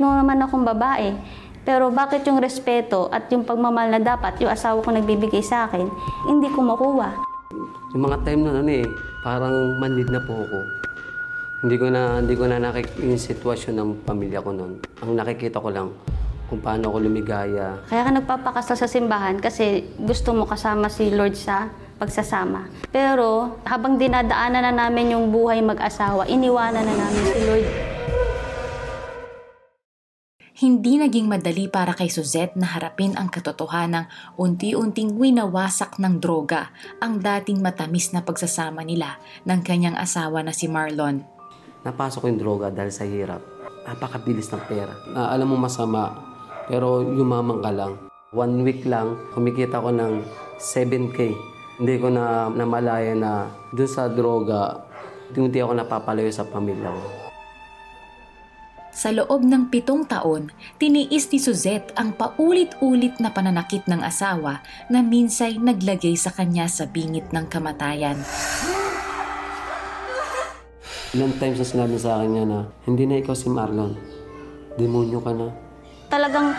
mo naman akong babae. Pero bakit yung respeto at yung pagmamahal na dapat yung asawa ko nagbibigay sa akin, hindi ko makuha. Yung mga time na ano eh, parang manlid na po ako. Hindi ko na hindi ko na nakikita yung sitwasyon ng pamilya ko noon. Ang nakikita ko lang kung paano ako lumigaya. Kaya ka nagpapakasal sa simbahan kasi gusto mo kasama si Lord sa pagsasama. Pero habang dinadaanan na namin yung buhay mag-asawa, iniwanan na namin si Lord. Hindi naging madali para kay Suzette na harapin ang katotohanang unti-unting winawasak ng droga ang dating matamis na pagsasama nila ng kanyang asawa na si Marlon. Napasok yung droga dahil sa hirap. Napakabilis ng pera. Ah, alam mo masama, pero yumaman ka lang. One week lang, kumikita ko ng 7K. Hindi ko na namalaya na dun sa droga, unti ako napapalayo sa pamilya ko. Sa loob ng pitong taon, tiniis ni Suzette ang paulit-ulit na pananakit ng asawa na minsay naglagay sa kanya sa bingit ng kamatayan. Ilang times na sinabi sa akin niya na, hindi na ikaw si Marlon. Demonyo ka na. Talagang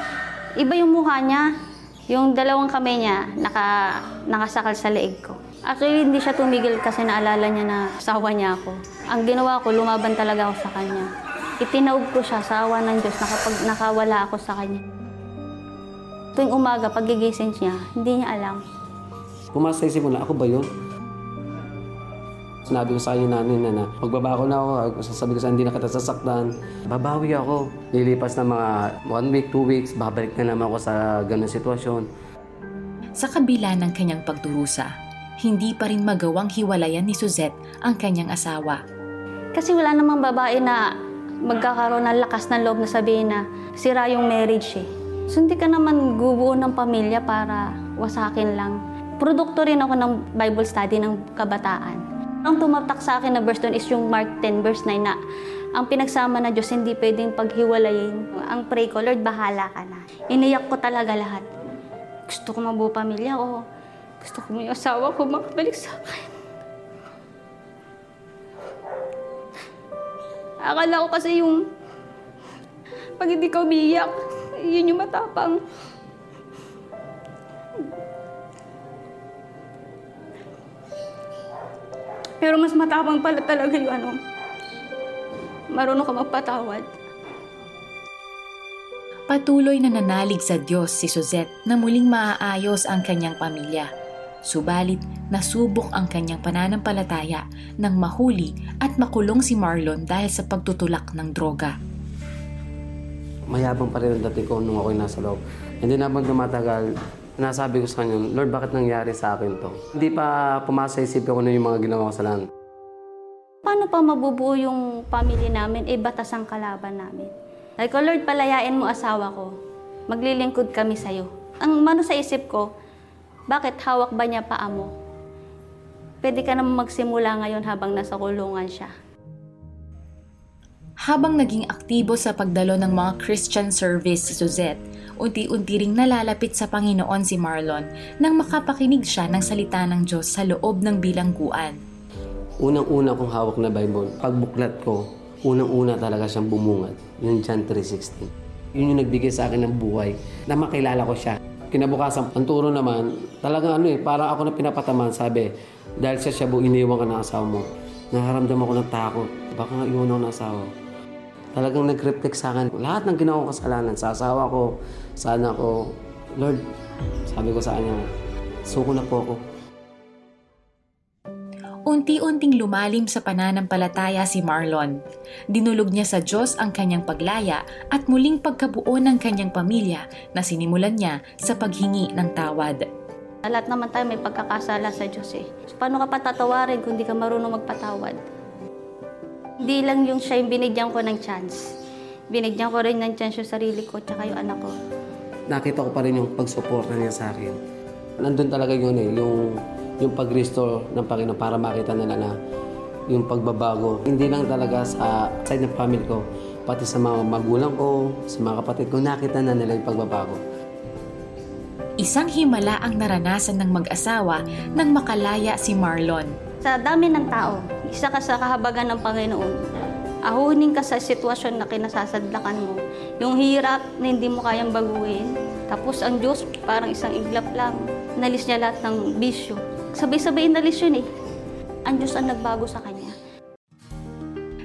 iba yung mukha niya. Yung dalawang kamay niya naka, nakasakal sa leeg ko. Actually, hindi siya tumigil kasi naalala niya na asawa niya ako. Ang ginawa ko, lumaban talaga ako sa kanya. Itinaob ko siya sa awa ng Diyos na kapag nakawala ako sa kanya. Tuwing umaga, pagigising niya, hindi niya alam. Pumasa isip ko na, ako ba yun? Sinabi ko sa kanya nanay na na, magbaba ko na ako, sasabi ko sa hindi na kita sasaktan. Babawi ako. Lilipas na mga one week, two weeks, babalik na naman ako sa ganung sitwasyon. Sa kabila ng kanyang pagdurusa, hindi pa rin magawang hiwalayan ni Suzette ang kanyang asawa. Kasi wala namang babae na magkakaroon ng lakas ng loob na sabihin na sira yung marriage eh. So hindi ka naman gubuo ng pamilya para wasakin lang. Produkto rin ako ng Bible study ng kabataan. Ang tumatak sa akin na verse doon is yung Mark 10 verse 9 na ang pinagsama na Diyos hindi pwedeng paghiwalayin. Ang pray ko, Lord, bahala ka na. Iniyak ko talaga lahat. Gusto ko mabuo pamilya ko. Gusto ko may asawa ko makabalik sa akin. Akala ko kasi yung pag hindi ka umiiyak, yun yung matapang. Pero mas matapang pala talaga yung ano, marunong ka magpatawad. Patuloy na nanalig sa Diyos si Suzette na muling maaayos ang kanyang pamilya. Subalit, nasubok ang kanyang pananampalataya nang mahuli at makulong si Marlon dahil sa pagtutulak ng droga. Mayabang pa rin ang dati ko nung ako'y nasa loob. Hindi na habang tumatagal, nasabi ko sa kanya, Lord, bakit nangyari sa akin to? Hindi pa pumasa isip ko na yung mga ginawa ko sa lahat. Paano pa mabubuo yung pamilya namin, eh batas ang kalaban namin. Like, ko, Lord, palayain mo asawa ko. Maglilingkod kami sa'yo. Ang mano sa isip ko, bakit hawak ba niya paa mo? Pwede ka naman magsimula ngayon habang nasa kulungan siya. Habang naging aktibo sa pagdalo ng mga Christian service si Suzette, unti-unti ring nalalapit sa Panginoon si Marlon nang makapakinig siya ng salita ng Diyos sa loob ng bilangguan. Unang-una kong hawak na Bible, pagbuklat ko, unang-una talaga siyang bumungad. Yung John 3.16. Yun yung nagbigay sa akin ng buhay na makilala ko siya. Kinabukasan, ang turo naman, talagang ano eh, parang ako na pinapataman, sabi, dahil sa Shabu, iniwan ka ng asawa mo. Nakaramdam ako ng takot. Baka nga iwan ako ng asawa. Talagang nag-reflect sa akin, lahat ng ginawa kong kasalanan sa asawa ko, sa anak ko, Lord, sabi ko sa kanya, suko na po ako. Unti-unting lumalim sa pananampalataya si Marlon. Dinulog niya sa Diyos ang kanyang paglaya at muling pagkabuo ng kanyang pamilya na sinimulan niya sa paghingi ng tawad. Lahat naman tayo may pagkakasala sa Diyos eh. So, paano ka patatawarin kung di ka marunong magpatawad? Hindi lang yung siya yung binigyan ko ng chance. Binigyan ko rin ng chance yung sarili ko tsaka yung anak ko. nakita ko pa rin yung pagsuporta niya sa akin. Nandun talaga yun eh, yung, yung pag-restore ng Panginoon para makita nila na yung pagbabago. Hindi lang talaga sa side ng family ko, pati sa mga magulang ko, sa mga kapatid ko, nakita na nila yung pagbabago. Isang himala ang naranasan ng mag-asawa nang makalaya si Marlon. Sa dami ng tao, isa ka sa kahabagan ng Panginoon. ahunin ka sa sitwasyon na kinasasadlakan mo. Yung hirap na hindi mo kayang baguhin. Tapos ang Diyos, parang isang iglap lang. Nalis niya lahat ng bisyo. Sabay-sabay nalis yun eh. Ang Diyos ang nagbago sa kanya.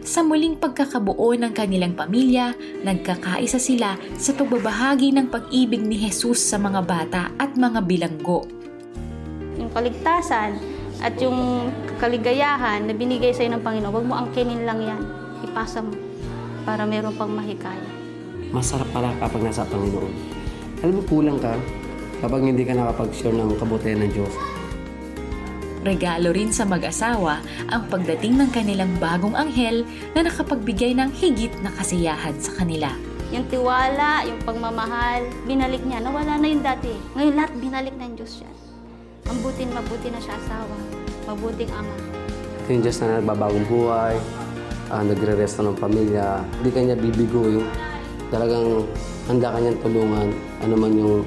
Sa muling pagkakabuo ng kanilang pamilya, nagkakaisa sila sa pagbabahagi ng pag-ibig ni Jesus sa mga bata at mga bilanggo. Yung kaligtasan at yung kaligayahan na binigay sa'yo ng Panginoon, huwag mo angkinin lang yan. Ipasa mo para meron pang mahikaya. Masarap pala kapag nasa Panginoon. Alam mo, kulang ka kapag hindi ka nakapag-share ng kabutihan ng Diyos. Regalo rin sa mag-asawa ang pagdating ng kanilang bagong anghel na nakapagbigay ng higit na kasiyahan sa kanila. Yung tiwala, yung pagmamahal, binalik niya. Nawala na yung dati. Ngayon lahat binalik ng Diyos yan. Ang buti mabuti na siya asawa. Mabuting ama. Ito yung Diyos na nagbabagong buhay, uh, nagre-resta ng pamilya. Hindi ka niya bibigo yung talagang handa ka niyang tulungan ano man yung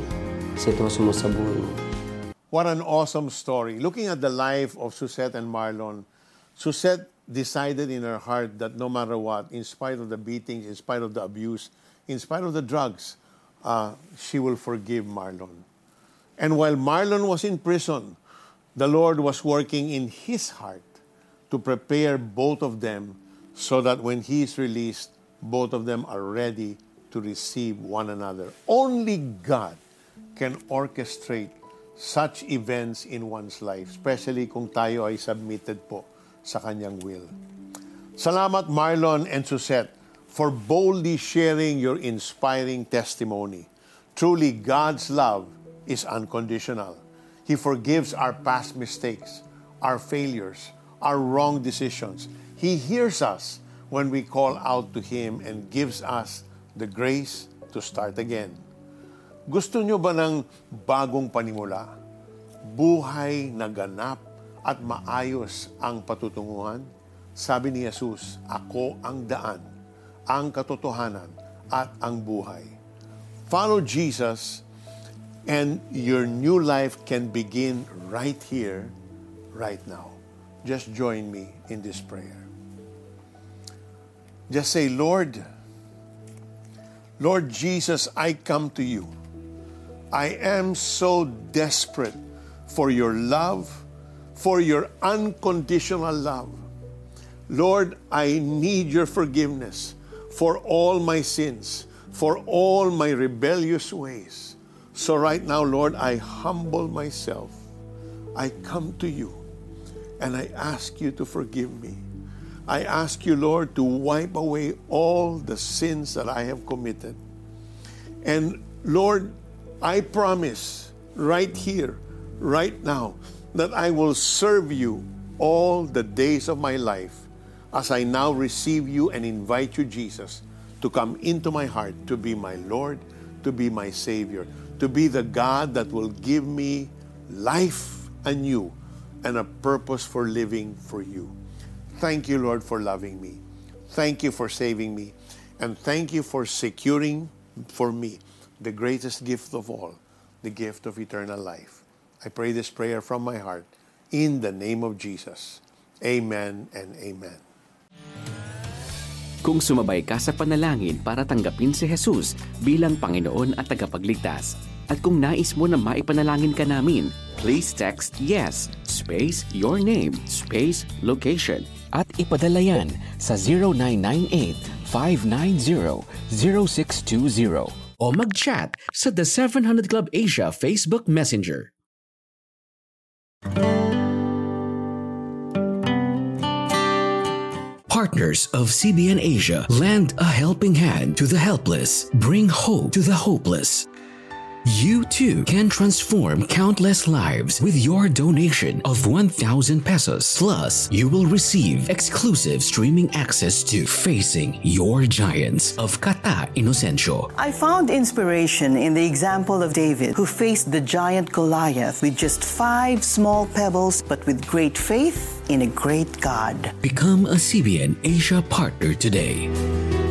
sitwasyon mo sa buhay mo. What an awesome story. Looking at the life of Susette and Marlon, Susette decided in her heart that no matter what, in spite of the beatings, in spite of the abuse, in spite of the drugs, uh, she will forgive Marlon. And while Marlon was in prison, the Lord was working in his heart to prepare both of them so that when he is released, both of them are ready to receive one another. Only God can orchestrate such events in one's life, especially kung tayo ay submitted po sa kanyang will. Salamat Marlon and Susette for boldly sharing your inspiring testimony. Truly, God's love is unconditional. He forgives our past mistakes, our failures, our wrong decisions. He hears us when we call out to Him and gives us the grace to start again. Gusto nyo ba ng bagong panimula? Buhay na ganap at maayos ang patutunguhan? Sabi ni Jesus, Ako ang daan, ang katotohanan at ang buhay. Follow Jesus and your new life can begin right here, right now. Just join me in this prayer. Just say, Lord, Lord Jesus, I come to you. I am so desperate for your love, for your unconditional love. Lord, I need your forgiveness for all my sins, for all my rebellious ways. So, right now, Lord, I humble myself. I come to you and I ask you to forgive me. I ask you, Lord, to wipe away all the sins that I have committed. And Lord, I promise right here, right now, that I will serve you all the days of my life as I now receive you and invite you, Jesus, to come into my heart to be my Lord, to be my Savior, to be the God that will give me life anew and a purpose for living for you. Thank you, Lord, for loving me. Thank you for saving me. And thank you for securing for me the greatest gift of all, the gift of eternal life. I pray this prayer from my heart in the name of Jesus. Amen and amen. Kung sumabay ka sa panalangin para tanggapin si Jesus bilang Panginoon at tagapagligtas, at kung nais mo na maipanalangin ka namin, please text YES, space your name, space location, at ipadala yan sa 0998-590-0620 o mag-chat sa The 700 Club Asia Facebook Messenger. Partners of CBN Asia lend a helping hand to the helpless, bring hope to the hopeless. You too can transform countless lives with your donation of 1,000 pesos. Plus, you will receive exclusive streaming access to Facing Your Giants of Kata Inocencio. I found inspiration in the example of David, who faced the giant Goliath with just five small pebbles, but with great faith in a great God. Become a CBN Asia partner today.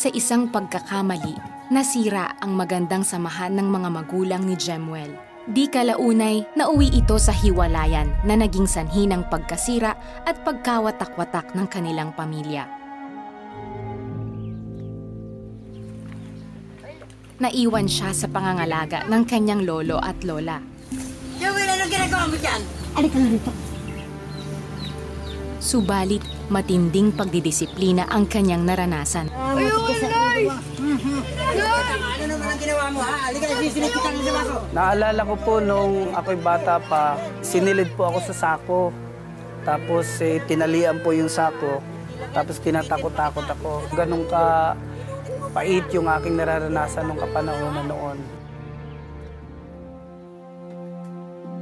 Sa isang pagkakamali, nasira ang magandang samahan ng mga magulang ni Jemuel. Di kalaunay, nauwi ito sa hiwalayan na naging sanhi ng pagkasira at pagkawatak-watak ng kanilang pamilya. Naiwan siya sa pangangalaga ng kanyang lolo at lola. Joel, anong ginagawa mo dyan? Subalit, matinding pagdidisiplina ang kanyang naranasan. Ano naman ang ginawa mo, ha? Halika na, sisilip kita ng ko. Naalala ko po nung ako'y bata pa, sinilid po ako sa sako. Tapos eh, tinalian po yung sako. Tapos tinatakot-takot ako. Ganun ka pait yung aking nararanasan nung kapanahonan noon.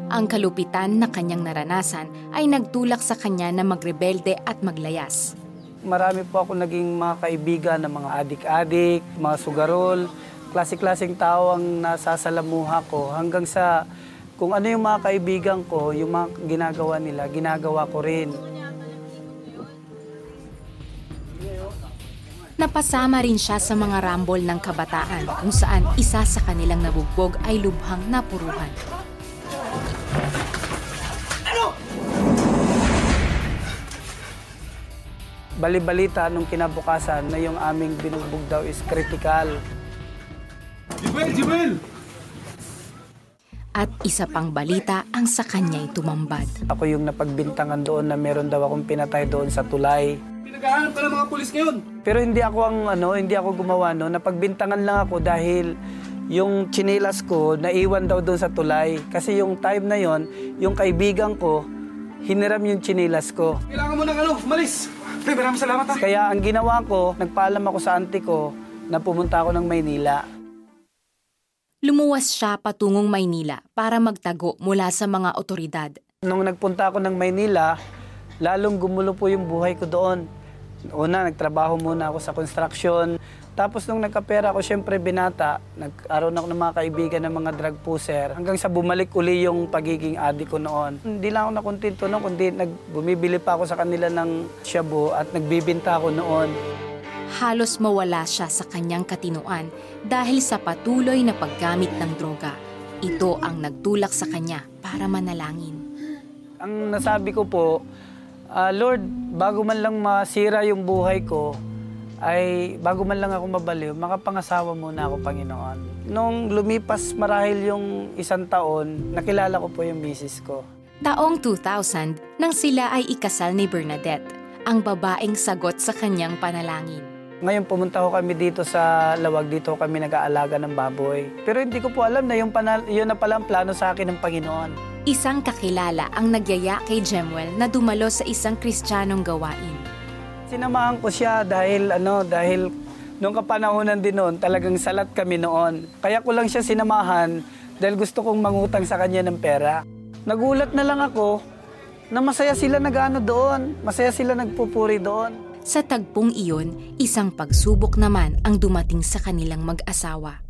Ang kalupitan na kanyang naranasan ay nagtulak sa kanya na magrebelde at maglayas. Marami po ako naging mga kaibigan ng mga adik-adik, mga sugarol, klase-klaseng tao ang nasasalamuha ko hanggang sa kung ano yung mga kaibigan ko, yung mga ginagawa nila, ginagawa ko rin. Napasama rin siya sa mga rambol ng kabataan kung saan isa sa kanilang nabugbog ay lubhang napuruhan. Bali-balita nung kinabukasan na yung aming binugbog daw is critical. At isa pang balita ang sa kanya'y tumambad. Ako yung napagbintangan doon na meron daw akong pinatay doon sa tulay. Pinagahanap ka ng mga pulis ngayon. Pero hindi ako ang ano, hindi ako gumawa no, napagbintangan lang ako dahil yung chinelas ko naiwan daw doon sa tulay kasi yung time na yon, yung kaibigan ko hiniram yung chinelas ko. Kailangan mo ng ano, malis. Pre, maraming salamat ha. Kaya ang ginawa ko, nagpaalam ako sa auntie ko na pumunta ako ng Maynila. Lumuwas siya patungong Maynila para magtago mula sa mga otoridad. Nung nagpunta ako ng Maynila, lalong gumulo po yung buhay ko doon. Una, nagtrabaho muna ako sa construction. Tapos nung nagkapera ako, syempre binata, nag-aroon ako ng mga kaibigan ng mga drug pusher. Hanggang sa bumalik uli yung pagiging addict ko noon. Hindi lang ako nakontento noon, kundi nag, bumibili pa ako sa kanila ng shabu at nagbibinta ako noon. Halos mawala siya sa kanyang katinuan dahil sa patuloy na paggamit ng droga. Ito ang nagtulak sa kanya para manalangin. Ang nasabi ko po, ah, Lord, bago man lang masira yung buhay ko, ay bago man lang ako mabaliw, makapangasawa muna ako, Panginoon. Nung lumipas marahil yung isang taon, nakilala ko po yung misis ko. Taong 2000 nang sila ay ikasal ni Bernadette, ang babaeng sagot sa kanyang panalangin. Ngayon pumunta ko kami dito sa Lawag, dito kami nag-aalaga ng baboy. Pero hindi ko po alam na yung panal- yun na pala ang plano sa akin ng Panginoon. Isang kakilala ang nagyaya kay Jemuel na dumalo sa isang kristyanong gawain. Sinamahan ko siya dahil ano, dahil nung kapanahonan din noon, talagang salat kami noon. Kaya ko lang siya sinamahan dahil gusto kong mangutang sa kanya ng pera. Nagulat na lang ako na masaya sila nag-ano doon, masaya sila nagpupuri doon. Sa tagpong iyon, isang pagsubok naman ang dumating sa kanilang mag-asawa.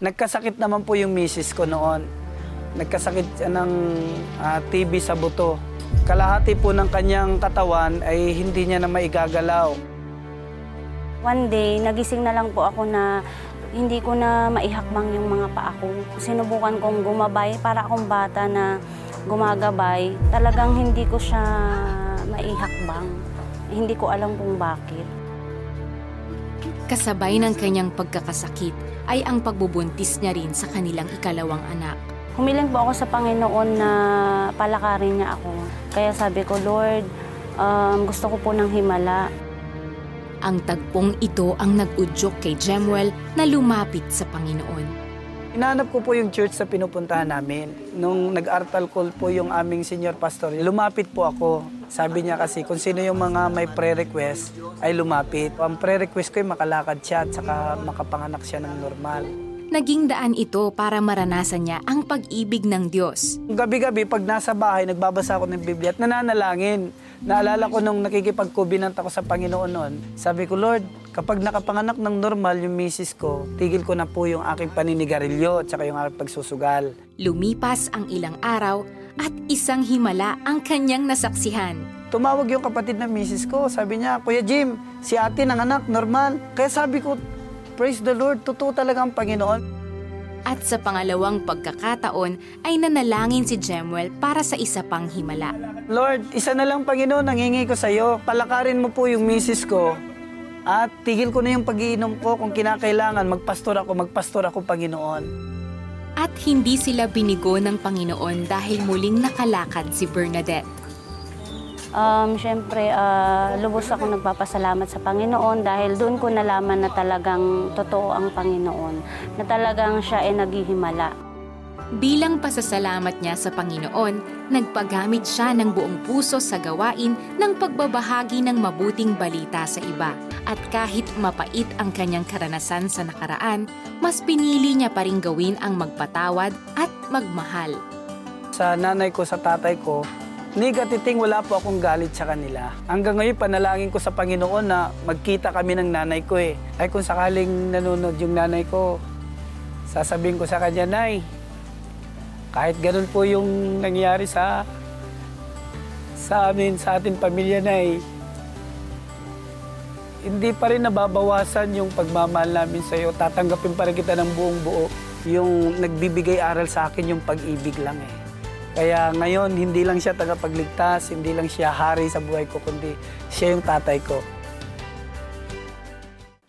Nagkasakit naman po yung misis ko noon. Nagkasakit siya ng ah, TB sa buto. Kalahati po ng kanyang katawan ay hindi niya na maigagalaw. One day, nagising na lang po ako na hindi ko na maihakbang yung mga paa ko. Sinubukan kong gumabay para akong bata na gumagabay. Talagang hindi ko siya maihakbang. Hindi ko alam kung bakit. Kasabay ng kanyang pagkakasakit ay ang pagbubuntis niya rin sa kanilang ikalawang anak. Humiling po ako sa Panginoon na palakarin niya ako. Kaya sabi ko, Lord, um, gusto ko po ng himala. Ang tagpong ito ang nag-udyok kay Jemuel na lumapit sa Panginoon. Inaanap ko po yung church sa pinupuntahan namin. Nung nag-artal call po yung aming senior pastor, lumapit po ako. Sabi niya kasi kung sino yung mga may pre-request ay lumapit. Ang pre-request ko ay makalakad siya at saka makapanganak siya ng normal. Naging daan ito para maranasan niya ang pag-ibig ng Diyos. Gabi-gabi, pag nasa bahay, nagbabasa ako ng Biblia at nananalangin. Naalala ko nung nakikipagkubinant ako sa Panginoon noon. Sabi ko, Lord, kapag nakapanganak ng normal yung misis ko, tigil ko na po yung aking paninigarilyo at saka yung aking pagsusugal. Lumipas ang ilang araw at isang himala ang kanyang nasaksihan. Tumawag yung kapatid na misis ko. Sabi niya, Kuya Jim, si ate ng anak, normal. Kaya sabi ko, praise the Lord, totoo talaga ang Panginoon. At sa pangalawang pagkakataon ay nanalangin si Jemuel para sa isa pang himala. Lord, isa na lang Panginoon, nangingi ko sa iyo. Palakarin mo po yung misis ko. At tigil ko na yung pag-iinom ko. Kung kinakailangan, magpastor ako, magpastor ako, Panginoon. At hindi sila binigo ng Panginoon dahil muling nakalakad si Bernadette. Um, Siyempre, ah, lubos ako nagpapasalamat sa Panginoon dahil doon ko nalaman na talagang totoo ang Panginoon, na talagang siya ay naghihimala. Bilang pasasalamat niya sa Panginoon, nagpagamit siya ng buong puso sa gawain ng pagbabahagi ng mabuting balita sa iba. At kahit mapait ang kanyang karanasan sa nakaraan, mas pinili niya pa rin gawin ang magpatawad at magmahal. Sa nanay ko, sa tatay ko, Negatiting wala po akong galit sa kanila. Hanggang ngayon, panalangin ko sa Panginoon na magkita kami ng nanay ko eh. Ay kung sakaling nanonood yung nanay ko, sasabihin ko sa kanya, Nay, kahit ganun po yung nangyari sa sa amin, sa ating pamilya, Nay, hindi pa rin nababawasan yung pagmamahal namin sa iyo. Tatanggapin pa rin kita ng buong buo. Yung nagbibigay aral sa akin yung pag-ibig lang eh. Kaya ngayon, hindi lang siya tagapagligtas, hindi lang siya hari sa buhay ko, kundi siya yung tatay ko.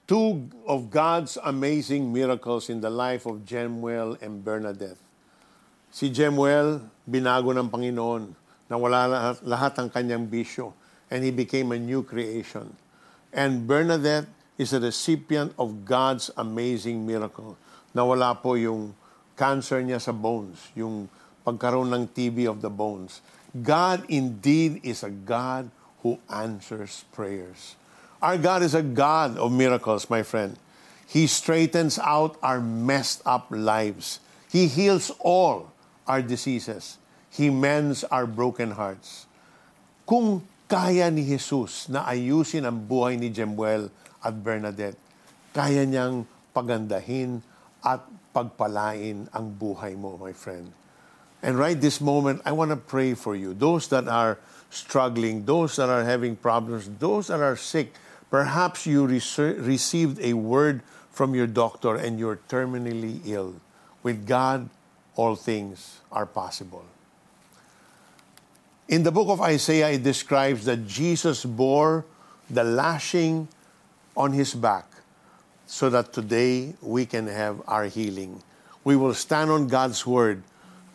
Two of God's amazing miracles in the life of Jemuel and Bernadette. Si Jemuel, binago ng Panginoon na wala lahat, lahat ang kanyang bisyo and he became a new creation. And Bernadette is a recipient of God's amazing miracle na wala po yung cancer niya sa bones, yung pagkaroon ng TB of the bones. God indeed is a God who answers prayers. Our God is a God of miracles, my friend. He straightens out our messed up lives. He heals all our diseases. He mends our broken hearts. Kung kaya ni Jesus na ayusin ang buhay ni Jemuel at Bernadette, kaya niyang pagandahin at pagpalain ang buhay mo, my friend. And right this moment, I want to pray for you. Those that are struggling, those that are having problems, those that are sick, perhaps you rece- received a word from your doctor and you're terminally ill. With God, all things are possible. In the book of Isaiah, it describes that Jesus bore the lashing on his back so that today we can have our healing. We will stand on God's word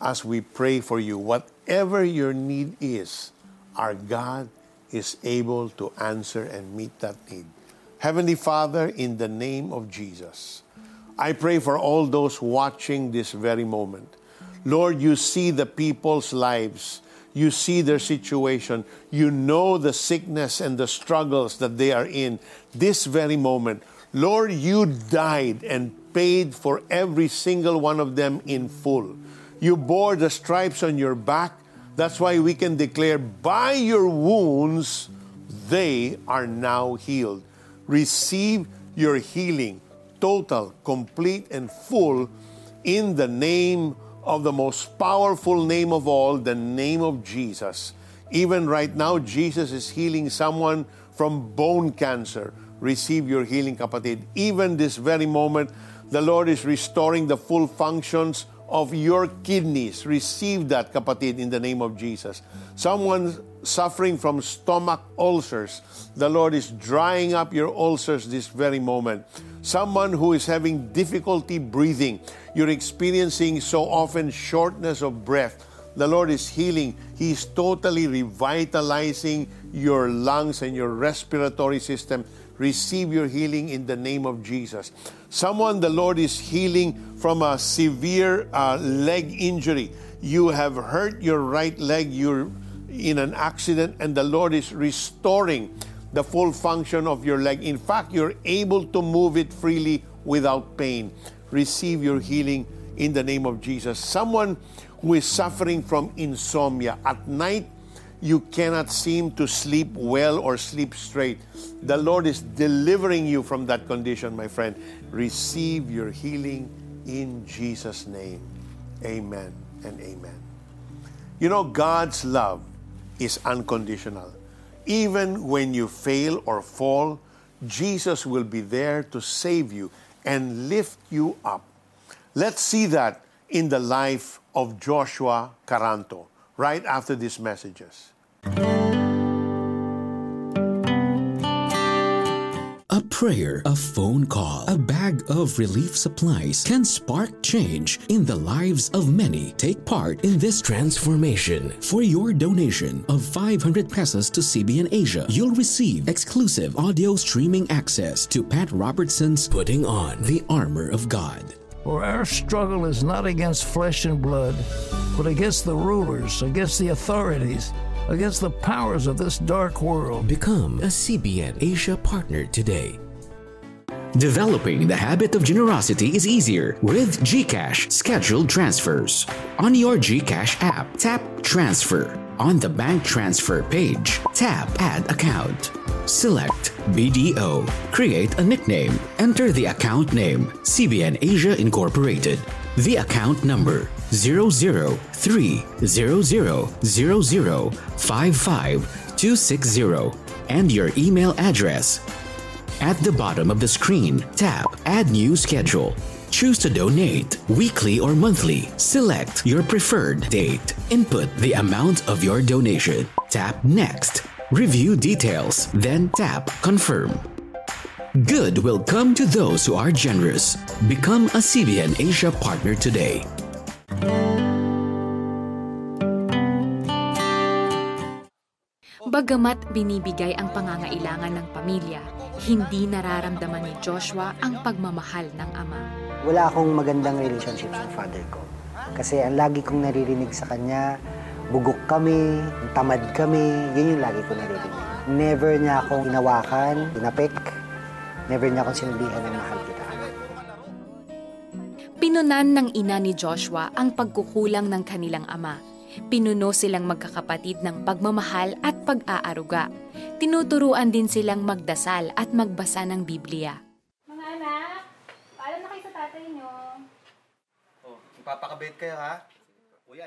as we pray for you. Whatever your need is, our God is able to answer and meet that need. Heavenly Father, in the name of Jesus, I pray for all those watching this very moment. Lord, you see the people's lives. You see their situation. You know the sickness and the struggles that they are in this very moment. Lord, you died and paid for every single one of them in full. You bore the stripes on your back. That's why we can declare, by your wounds, they are now healed. Receive your healing, total, complete, and full, in the name of the most powerful name of all, the name of Jesus. Even right now, Jesus is healing someone from bone cancer. Receive your healing, kapatid. Even this very moment, the Lord is restoring the full functions of your kidneys. Receive that, kapatid, in the name of Jesus. Someone suffering from stomach ulcers, the Lord is drying up your ulcers this very moment. Someone who is having difficulty breathing, you're experiencing so often shortness of breath. The Lord is healing. He's totally revitalizing your lungs and your respiratory system. Receive your healing in the name of Jesus. Someone the Lord is healing from a severe uh, leg injury. You have hurt your right leg, you're in an accident, and the Lord is restoring the full function of your leg. In fact, you're able to move it freely without pain. Receive your healing in the name of Jesus. Someone who is suffering from insomnia at night, you cannot seem to sleep well or sleep straight. The Lord is delivering you from that condition, my friend. Receive your healing in Jesus' name. Amen and amen. You know, God's love is unconditional. Even when you fail or fall, Jesus will be there to save you and lift you up. Let's see that in the life of Joshua Caranto right after these messages. A prayer, a phone call, a bag of relief supplies can spark change in the lives of many. Take part in this transformation. For your donation of 500 pesos to CBN Asia, you'll receive exclusive audio streaming access to Pat Robertson's Putting On the Armor of God. For our struggle is not against flesh and blood, but against the rulers, against the authorities, against the powers of this dark world. Become a CBN Asia partner today. Developing the habit of generosity is easier with GCash scheduled transfers. On your GCash app, tap Transfer. On the bank transfer page, tap Add Account. Select BDO. Create a nickname. Enter the account name CBN Asia Incorporated. The account number 003000055 and your email address. At the bottom of the screen, tap Add New Schedule. Choose to donate weekly or monthly. Select your preferred date. Input the amount of your donation. Tap Next. Review details, then tap Confirm. Good will come to those who are generous. Become a CBN Asia partner today. Bagamat binibigay ang pangangailangan ng pamilya, hindi nararamdaman ni Joshua ang pagmamahal ng ama. Wala akong magandang relationship sa father ko. Kasi ang lagi kong naririnig sa kanya, bugok kami, tamad kami, yun yung lagi ko naririnig. Never niya akong inawakan, inapik, never niya akong sinabihan ng mahal kita. Pinunan ng ina ni Joshua ang pagkukulang ng kanilang ama. Pinuno silang magkakapatid ng pagmamahal at pag-aaruga. Tinuturuan din silang magdasal at magbasa ng Biblia. Mga anak, paalam na kayo sa tatay nyo. Oh, ipapakabait kayo ha?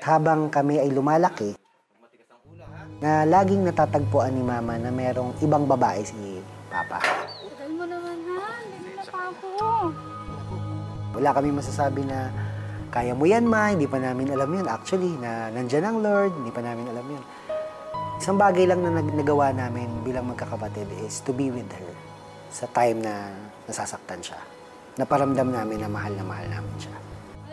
Habang kami ay lumalaki, na laging natatagpuan ni Mama na merong ibang babae si Papa. Tagal mo naman ha, hindi na pa ako. Wala kami masasabi na kaya mo yan, Ma. Hindi pa namin alam yun. Actually, na nandyan ang Lord. Hindi pa namin alam yun. Isang bagay lang na nag- nagawa namin bilang magkakapatid is to be with her sa time na nasasaktan siya. Naparamdam namin na mahal na mahal namin siya.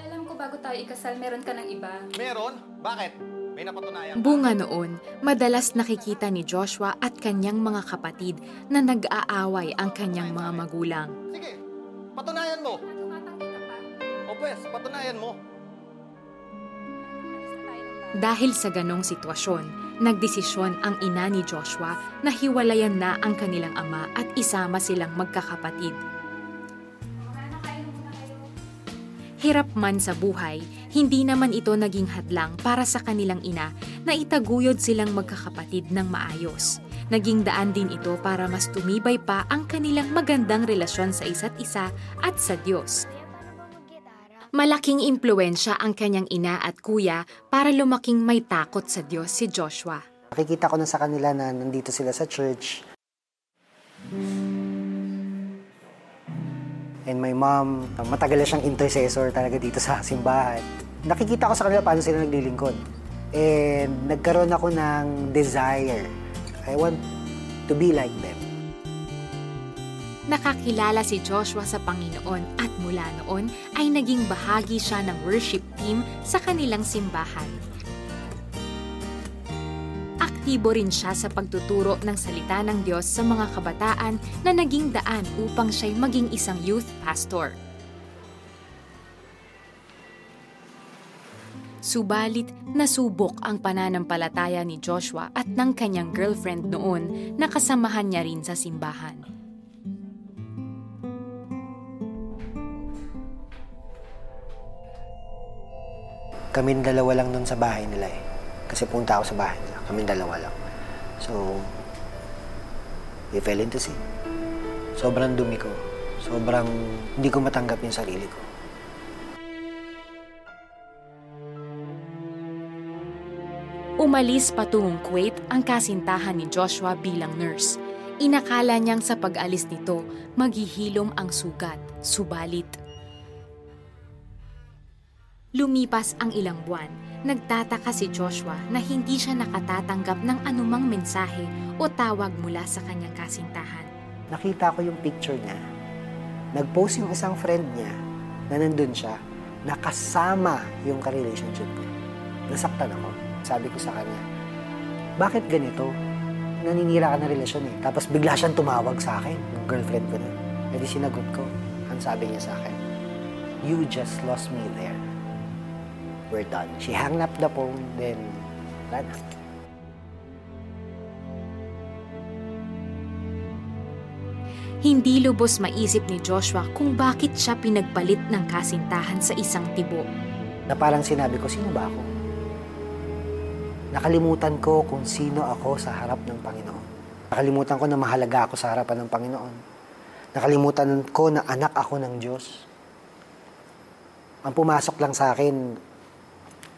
Alam ko bago tayo ikasal, meron ka ng iba. Meron? Bakit? May napatunayan? Bunga noon, madalas nakikita ni Joshua at kanyang mga kapatid na nag-aaway ang kanyang mga magulang. Sige, patunayan mo. Pwes, patunayan mo. Dahil sa ganong sitwasyon, nagdesisyon ang ina ni Joshua na hiwalayan na ang kanilang ama at isama silang magkakapatid. Hirap man sa buhay, hindi naman ito naging hadlang para sa kanilang ina na itaguyod silang magkakapatid ng maayos. Naging daan din ito para mas tumibay pa ang kanilang magandang relasyon sa isa't isa at sa Diyos. Malaking impluensya ang kanyang ina at kuya para lumaking may takot sa Diyos si Joshua. Nakikita ko na sa kanila na nandito sila sa church. And my mom, matagal na siyang intercessor talaga dito sa simbahan. Nakikita ko sa kanila paano sila naglilingkod. And nagkaroon ako ng desire. I want to be like them. Nakakilala si Joshua sa Panginoon at mula noon ay naging bahagi siya ng worship team sa kanilang simbahan. Aktibo rin siya sa pagtuturo ng salita ng Diyos sa mga kabataan na naging daan upang siya'y maging isang youth pastor. Subalit, nasubok ang pananampalataya ni Joshua at ng kanyang girlfriend noon na kasamahan niya rin sa simbahan. Kaming dalawa lang nun sa bahay nila eh. Kasi punta ako sa bahay nila. Kaming dalawa lang. So, we fell into sin. Sobrang dumi ko. Sobrang hindi ko matanggap yung sarili ko. Umalis patungong Kuwait ang kasintahan ni Joshua bilang nurse. Inakala niyang sa pag-alis nito, maghihilom ang sugat, subalit. Lumipas ang ilang buwan, nagtataka si Joshua na hindi siya nakatatanggap ng anumang mensahe o tawag mula sa kanyang kasintahan. Nakita ko yung picture niya. Nag-post yung isang friend niya na nandun siya, nakasama yung ka-relationship niya. Nasaktan ako. Sabi ko sa kanya, bakit ganito? Naninira ka ng relasyon eh. Tapos bigla siyang tumawag sa akin, yung girlfriend ko na. E di sinagot ko. Ang sabi niya sa akin, you just lost me there. We're done. She hung up the phone, then, wala na. Hindi lubos maisip ni Joshua kung bakit siya pinagpalit ng kasintahan sa isang tibo. Na parang sinabi ko, sino ba ako? Nakalimutan ko kung sino ako sa harap ng Panginoon. Nakalimutan ko na mahalaga ako sa harapan ng Panginoon. Nakalimutan ko na anak ako ng Diyos. Ang pumasok lang sa akin,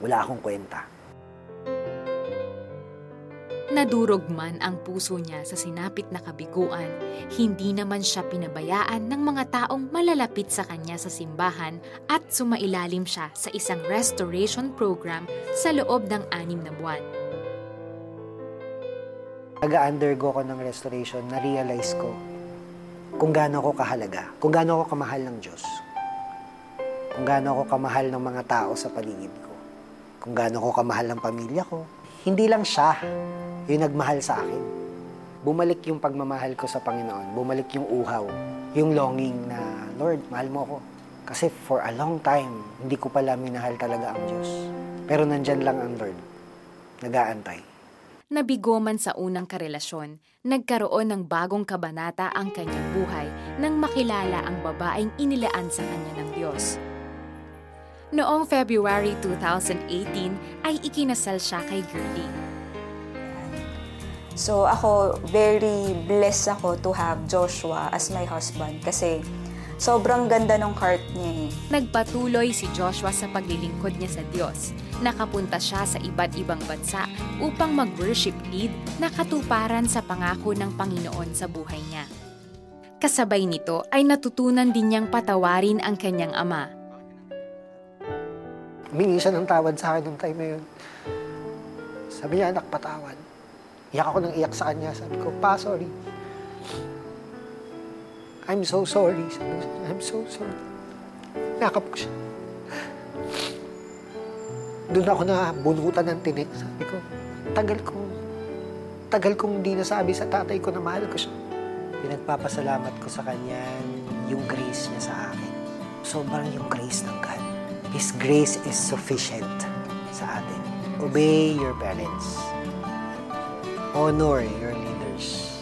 wala akong kwenta. Nadurog man ang puso niya sa sinapit na kabiguan, hindi naman siya pinabayaan ng mga taong malalapit sa kanya sa simbahan at sumailalim siya sa isang restoration program sa loob ng anim na buwan. Nag-undergo ko ng restoration, na-realize ko kung gaano ako kahalaga, kung gaano ako kamahal ng Diyos, kung gaano ako kamahal ng mga tao sa paligid ko, kung gaano ako kamahal ng pamilya ko. Hindi lang siya yung nagmahal sa akin. Bumalik yung pagmamahal ko sa Panginoon, bumalik yung uhaw, yung longing na, Lord, mahal mo ako. Kasi for a long time, hindi ko pala minahal talaga ang Diyos. Pero nandyan lang ang Lord, nag-aantay. Nabigo man sa unang karelasyon, nagkaroon ng bagong kabanata ang kanyang buhay nang makilala ang babaeng inilaan sa kanya ng Diyos. Noong February 2018 ay ikinasal siya kay Gertie. So ako, very blessed ako to have Joshua as my husband kasi sobrang ganda ng heart niya eh. Nagpatuloy si Joshua sa paglilingkod niya sa Diyos. Nakapunta siya sa iba't ibang bansa upang mag-worship lead na katuparan sa pangako ng Panginoon sa buhay niya. Kasabay nito ay natutunan din niyang patawarin ang kanyang ama. Humingi siya ng tawad sa akin nung time na yun. Sabi niya, anak, patawad. Iyak ako ng iyak sa kanya. Sabi ko, pa, sorry. I'm so sorry. Sabi ko, I'm so sorry. Nakap ko siya. Doon ako na bunutan ng tinik. Sabi ko, tagal kong, tagal kong di nasabi sa tatay ko na mahal ko siya. Pinagpapasalamat ko sa kanya yung grace niya sa akin. Sobrang yung grace ng God. His grace is sufficient sa atin. Obey your parents. Honor your leaders.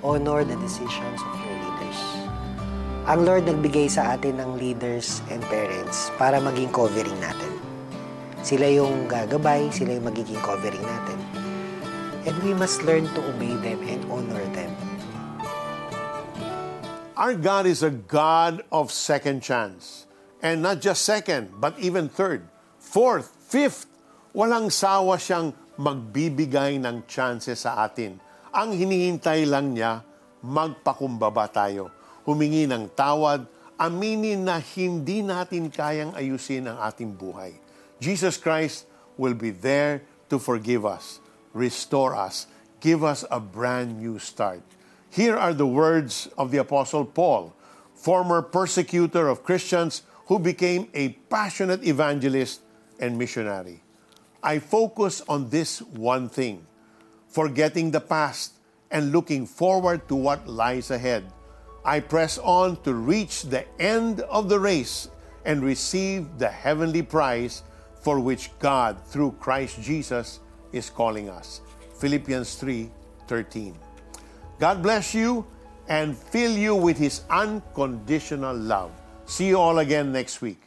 Honor the decisions of your leaders. Ang Lord nagbigay sa atin ng leaders and parents para maging covering natin. Sila yung gagabay, sila yung magiging covering natin. And we must learn to obey them and honor them. Our God is a God of second chance. And not just second, but even third, fourth, fifth. Walang sawa siyang magbibigay ng chances sa atin. Ang hinihintay lang niya, magpakumbaba tayo. Humingi ng tawad, aminin na hindi natin kayang ayusin ang ating buhay. Jesus Christ will be there to forgive us, restore us, give us a brand new start. Here are the words of the Apostle Paul, former persecutor of Christians who became a passionate evangelist and missionary. I focus on this one thing forgetting the past and looking forward to what lies ahead. I press on to reach the end of the race and receive the heavenly prize for which God, through Christ Jesus, is calling us. Philippians 3:13. God bless you and fill you with his unconditional love. See you all again next week.